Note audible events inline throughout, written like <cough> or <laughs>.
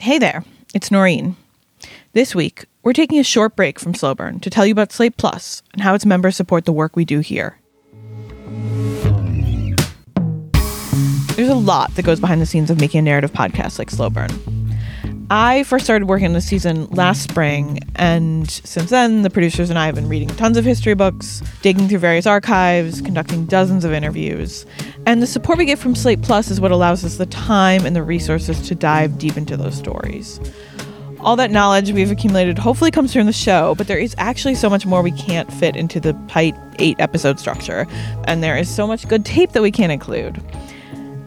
Hey there, it's Noreen. This week, we're taking a short break from Slow Burn to tell you about Slate Plus and how its members support the work we do here. There's a lot that goes behind the scenes of making a narrative podcast like Slow Burn. I first started working on this season last spring, and since then, the producers and I have been reading tons of history books, digging through various archives, conducting dozens of interviews. And the support we get from Slate Plus is what allows us the time and the resources to dive deep into those stories. All that knowledge we've accumulated hopefully comes through in the show, but there is actually so much more we can't fit into the tight eight episode structure, and there is so much good tape that we can't include.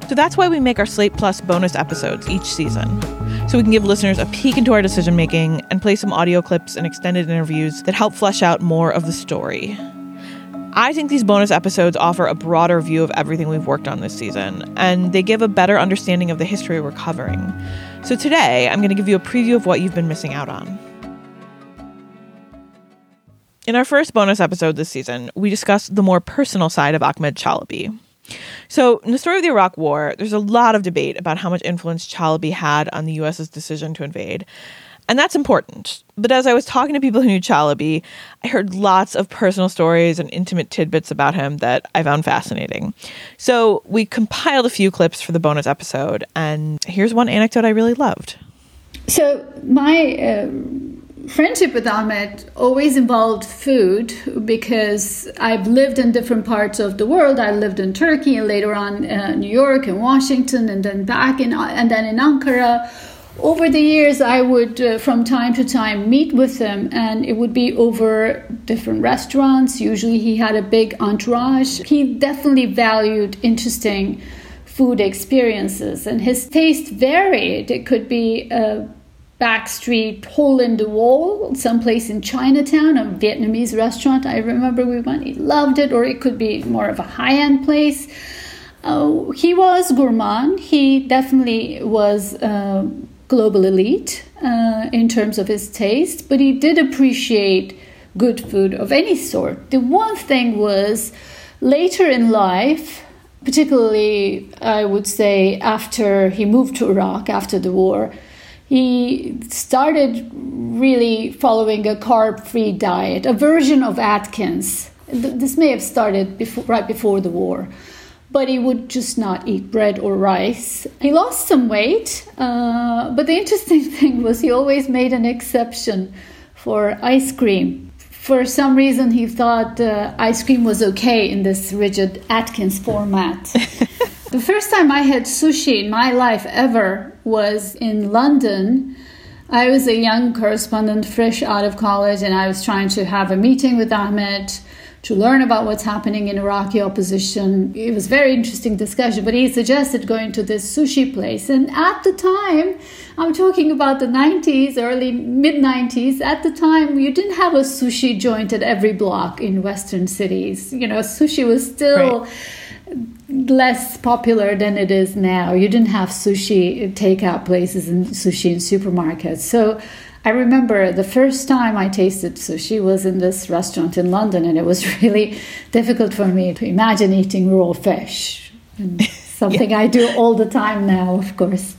So that's why we make our Slate Plus bonus episodes each season. So we can give listeners a peek into our decision making and play some audio clips and extended interviews that help flesh out more of the story. I think these bonus episodes offer a broader view of everything we've worked on this season, and they give a better understanding of the history we're covering. So today, I'm going to give you a preview of what you've been missing out on. In our first bonus episode this season, we discussed the more personal side of Ahmed Chalabi. So, in the story of the Iraq War, there's a lot of debate about how much influence Chalabi had on the US's decision to invade. And that's important. But as I was talking to people who knew Chalabi, I heard lots of personal stories and intimate tidbits about him that I found fascinating. So we compiled a few clips for the bonus episode, and here's one anecdote I really loved. So my uh, friendship with Ahmed always involved food because I've lived in different parts of the world. I lived in Turkey and later on uh, New York and Washington and then back in and then in Ankara. Over the years, I would uh, from time to time meet with him, and it would be over different restaurants. Usually, he had a big entourage. He definitely valued interesting food experiences, and his taste varied. It could be a backstreet hole in the wall someplace in chinatown a vietnamese restaurant i remember we went. He loved it or it could be more of a high-end place. Uh, he was gourmand. He definitely was uh, global elite uh, in terms of his taste but he did appreciate good food of any sort. The one thing was later in life particularly i would say after he moved to iraq after the war he started really following a carb free diet, a version of Atkins. This may have started before, right before the war, but he would just not eat bread or rice. He lost some weight, uh, but the interesting <laughs> thing was he always made an exception for ice cream. For some reason, he thought uh, ice cream was okay in this rigid Atkins format. <laughs> The first time I had sushi in my life ever was in London. I was a young correspondent, fresh out of college, and I was trying to have a meeting with Ahmed to learn about what's happening in Iraqi opposition. It was very interesting discussion, but he suggested going to this sushi place. And at the time, I'm talking about the 90s, early mid 90s. At the time, you didn't have a sushi joint at every block in Western cities. You know, sushi was still. Right less popular than it is now. You didn't have sushi takeout places and sushi in supermarkets. So I remember the first time I tasted sushi was in this restaurant in London, and it was <laughs> really difficult for me to imagine eating raw fish. <laughs> something yeah. I do all the time now, of course.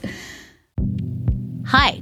Hi,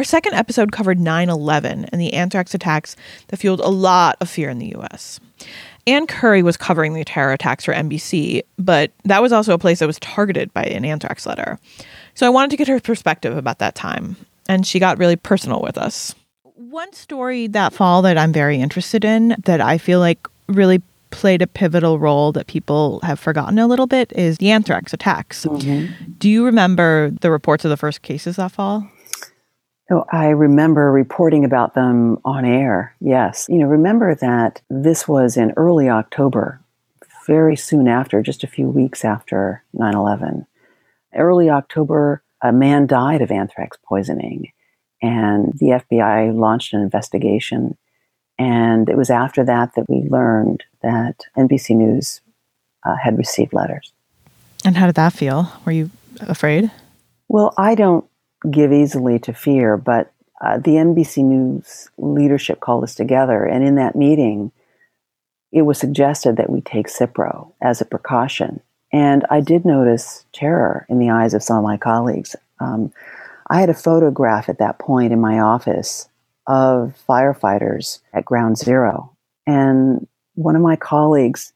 Our second episode covered 9 11 and the anthrax attacks that fueled a lot of fear in the US. Ann Curry was covering the terror attacks for NBC, but that was also a place that was targeted by an anthrax letter. So I wanted to get her perspective about that time, and she got really personal with us. One story that fall that I'm very interested in that I feel like really played a pivotal role that people have forgotten a little bit is the anthrax attacks. Mm-hmm. Do you remember the reports of the first cases that fall? Oh, I remember reporting about them on air. Yes. You know, remember that this was in early October, very soon after, just a few weeks after 9 11. Early October, a man died of anthrax poisoning, and the FBI launched an investigation. And it was after that that we learned that NBC News uh, had received letters. And how did that feel? Were you afraid? Well, I don't give easily to fear, but uh, the NBC News leadership called us together, and in that meeting, it was suggested that we take Cipro as a precaution. And I did notice terror in the eyes of some of my colleagues. Um, I had a photograph at that point in my office of firefighters at Ground Zero, and one of my colleagues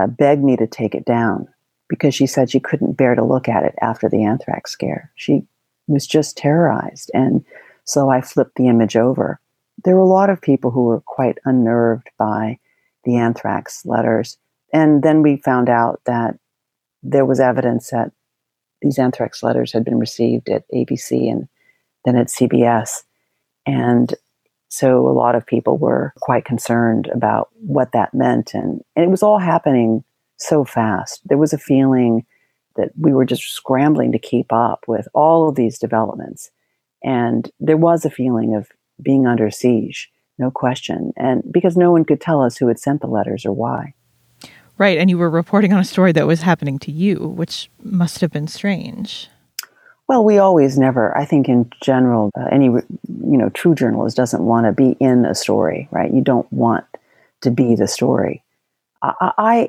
uh, begged me to take it down because she said she couldn't bear to look at it after the anthrax scare. She was just terrorized. And so I flipped the image over. There were a lot of people who were quite unnerved by the anthrax letters. And then we found out that there was evidence that these anthrax letters had been received at ABC and then at CBS. And so a lot of people were quite concerned about what that meant. And, and it was all happening so fast. There was a feeling that we were just scrambling to keep up with all of these developments. And there was a feeling of being under siege, no question. And because no one could tell us who had sent the letters or why. Right. And you were reporting on a story that was happening to you, which must have been strange. Well, we always never, I think in general, uh, any, you know, true journalist doesn't want to be in a story, right? You don't want to be the story. I, I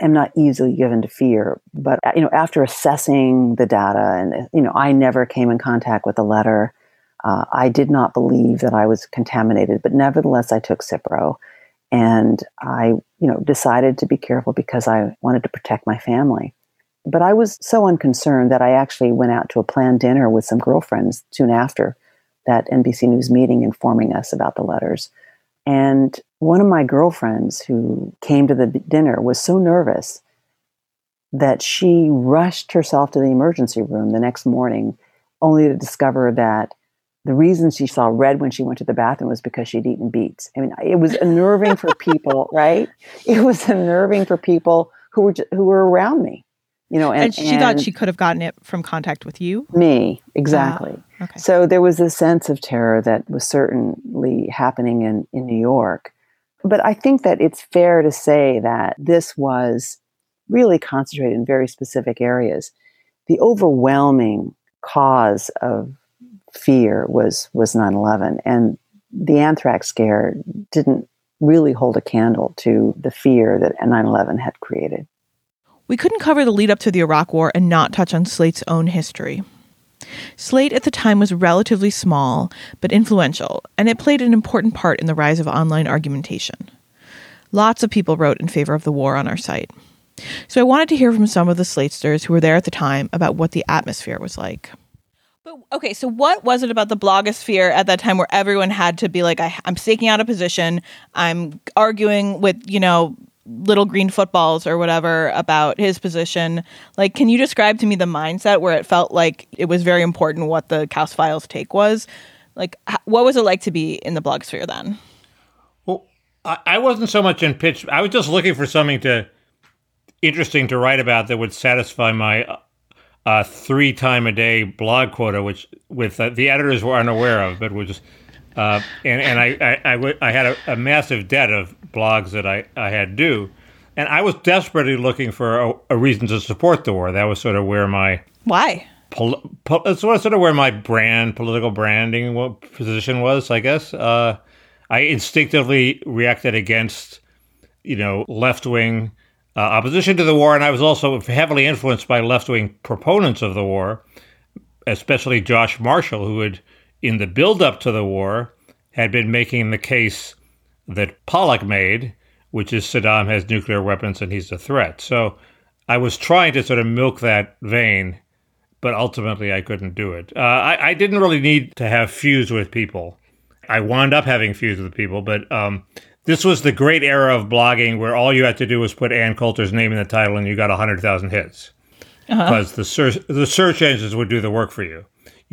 am not easily given to fear, but you know, after assessing the data, and you know, I never came in contact with the letter. Uh, I did not believe that I was contaminated, but nevertheless, I took Cipro, and I, you know, decided to be careful because I wanted to protect my family. But I was so unconcerned that I actually went out to a planned dinner with some girlfriends soon after that NBC News meeting informing us about the letters. And one of my girlfriends who came to the dinner was so nervous that she rushed herself to the emergency room the next morning, only to discover that the reason she saw red when she went to the bathroom was because she'd eaten beets. I mean, it was unnerving for people, <laughs> right? It was unnerving for people who were who were around me you know and, and she and thought she could have gotten it from contact with you me exactly ah, okay. so there was a sense of terror that was certainly happening in, in new york but i think that it's fair to say that this was really concentrated in very specific areas the overwhelming cause of fear was was 9-11 and the anthrax scare didn't really hold a candle to the fear that 9-11 had created we couldn't cover the lead up to the Iraq War and not touch on Slate's own history. Slate at the time was relatively small, but influential, and it played an important part in the rise of online argumentation. Lots of people wrote in favor of the war on our site. So I wanted to hear from some of the Slatesters who were there at the time about what the atmosphere was like. But okay, so what was it about the blogosphere at that time where everyone had to be like, I, I'm staking out a position, I'm arguing with, you know, little green footballs or whatever about his position. Like, can you describe to me the mindset where it felt like it was very important what the Kaus Files take was? Like, what was it like to be in the blogosphere then? Well, I, I wasn't so much in pitch. I was just looking for something to interesting to write about that would satisfy my uh, three time a day blog quota, which with uh, the editors were unaware of, but was. Uh, and and I, I, I, I had a, a, massive debt of blogs that I, I had due. And I was desperately looking for a, a reason to support the war. That was sort of where my. Why? Pol- pol- it's sort of where my brand, political branding position was, I guess. Uh, I instinctively reacted against, you know, left wing uh, opposition to the war, and I was also heavily influenced by left wing proponents of the war, especially Josh Marshall, who had, in the build up to the war, had been making the case that Pollack made, which is Saddam has nuclear weapons and he's a threat. So I was trying to sort of milk that vein, but ultimately I couldn't do it. Uh, I, I, didn't really need to have feuds with people. I wound up having feuds with people, but um, this was the great era of blogging where all you had to do was put Ann Coulter's name in the title and you got 100,000 hits. Uh-huh. Because the search, the search engines would do the work for you.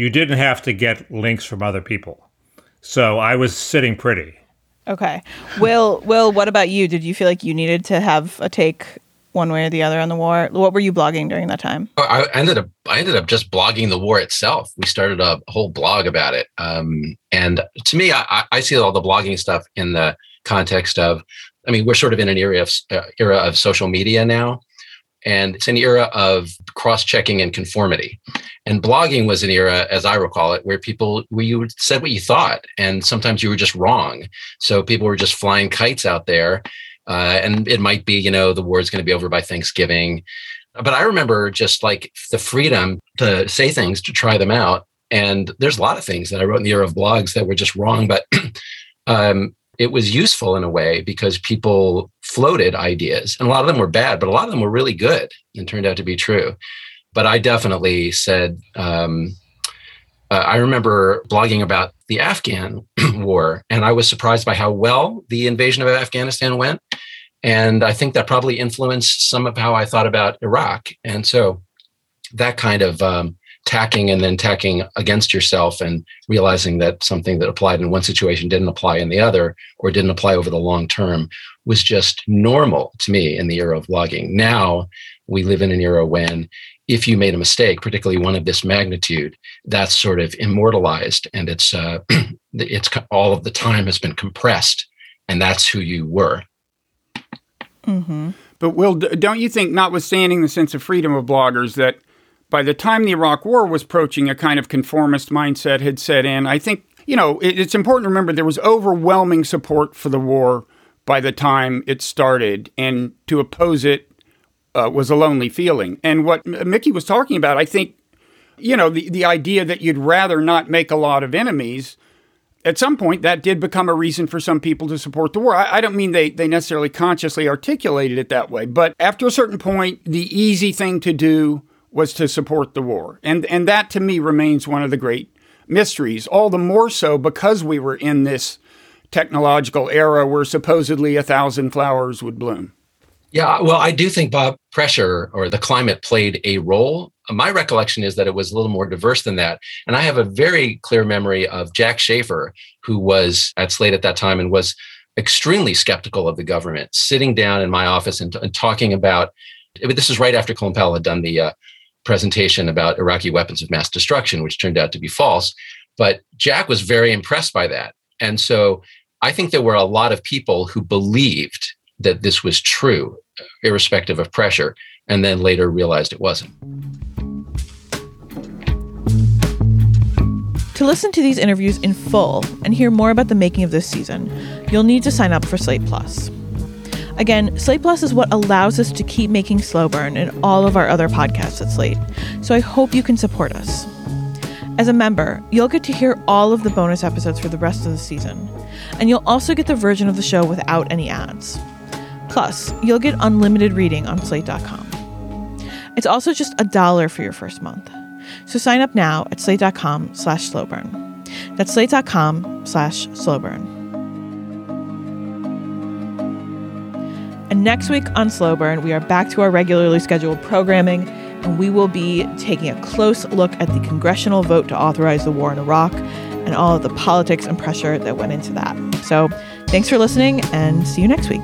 You didn't have to get links from other people. So I was sitting pretty. Okay. Will, Will, what about you? Did you feel like you needed to have a take one way or the other on the war? What were you blogging during that time? I ended up I ended up just blogging the war itself. We started a whole blog about it, um, and to me, I, I, see all the blogging stuff in the context of, I mean, we're sort of in an era of uh, era of social media now, and it's an era of cross-checking and conformity. And blogging was an era, as I recall it, where people where you said what you thought, and sometimes you were just wrong. So people were just flying kites out there, uh, and it might be, you know, the war is going to be over by Thanksgiving. But I remember just like the freedom to say things, to try them out. And there's a lot of things that I wrote in the era of blogs that were just wrong, but <clears throat> um, it was useful in a way because people floated ideas and a lot of them were bad but a lot of them were really good and turned out to be true. But i definitely said um, uh, i remember blogging about the afghan <clears throat> war and i was surprised by how well the invasion of afghanistan went and i think that probably influenced some of how i thought about iraq. And so that kind of um, tacking and then tacking against yourself and realizing that something that applied in one situation didn't apply in the other or didn't apply over the long term was just normal to me in the era of blogging. Now we live in an era when if you made a mistake, particularly one of this magnitude, that's sort of immortalized and it's uh, <clears throat> it's all of the time has been compressed, and that's who you were. Mm-hmm. But Will, don't you think, notwithstanding the sense of freedom of bloggers, that by the time the Iraq War was approaching, a kind of conformist mindset had set in. I think, you know, it, it's important to remember there was overwhelming support for the war by the time it started, and to oppose it uh, was a lonely feeling. And what Mickey was talking about, I think, you know, the, the idea that you'd rather not make a lot of enemies. At some point, that did become a reason for some people to support the war. I, I don't mean they, they necessarily consciously articulated it that way, but after a certain point, the easy thing to do was to support the war. And, and that to me remains one of the great mysteries, all the more so because we were in this technological era where supposedly a thousand flowers would bloom. Yeah, well, I do think Bob pressure or the climate played a role. My recollection is that it was a little more diverse than that. And I have a very clear memory of Jack Shafer, who was at Slate at that time and was extremely skeptical of the government, sitting down in my office and, and talking about. This is right after Powell had done the uh, presentation about Iraqi weapons of mass destruction, which turned out to be false. But Jack was very impressed by that. And so I think there were a lot of people who believed that this was true, irrespective of pressure, and then later realized it wasn't. To listen to these interviews in full and hear more about the making of this season, you'll need to sign up for Slate Plus. Again, Slate Plus is what allows us to keep making Slow Burn and all of our other podcasts at Slate, so I hope you can support us. As a member, you'll get to hear all of the bonus episodes for the rest of the season, and you'll also get the version of the show without any ads. Plus, you'll get unlimited reading on slate.com. It's also just a dollar for your first month. So sign up now at slate.com slash slowburn. That's slate.com slash slowburn. Next week on Slow Burn, we are back to our regularly scheduled programming, and we will be taking a close look at the congressional vote to authorize the war in Iraq and all of the politics and pressure that went into that. So thanks for listening, and see you next week.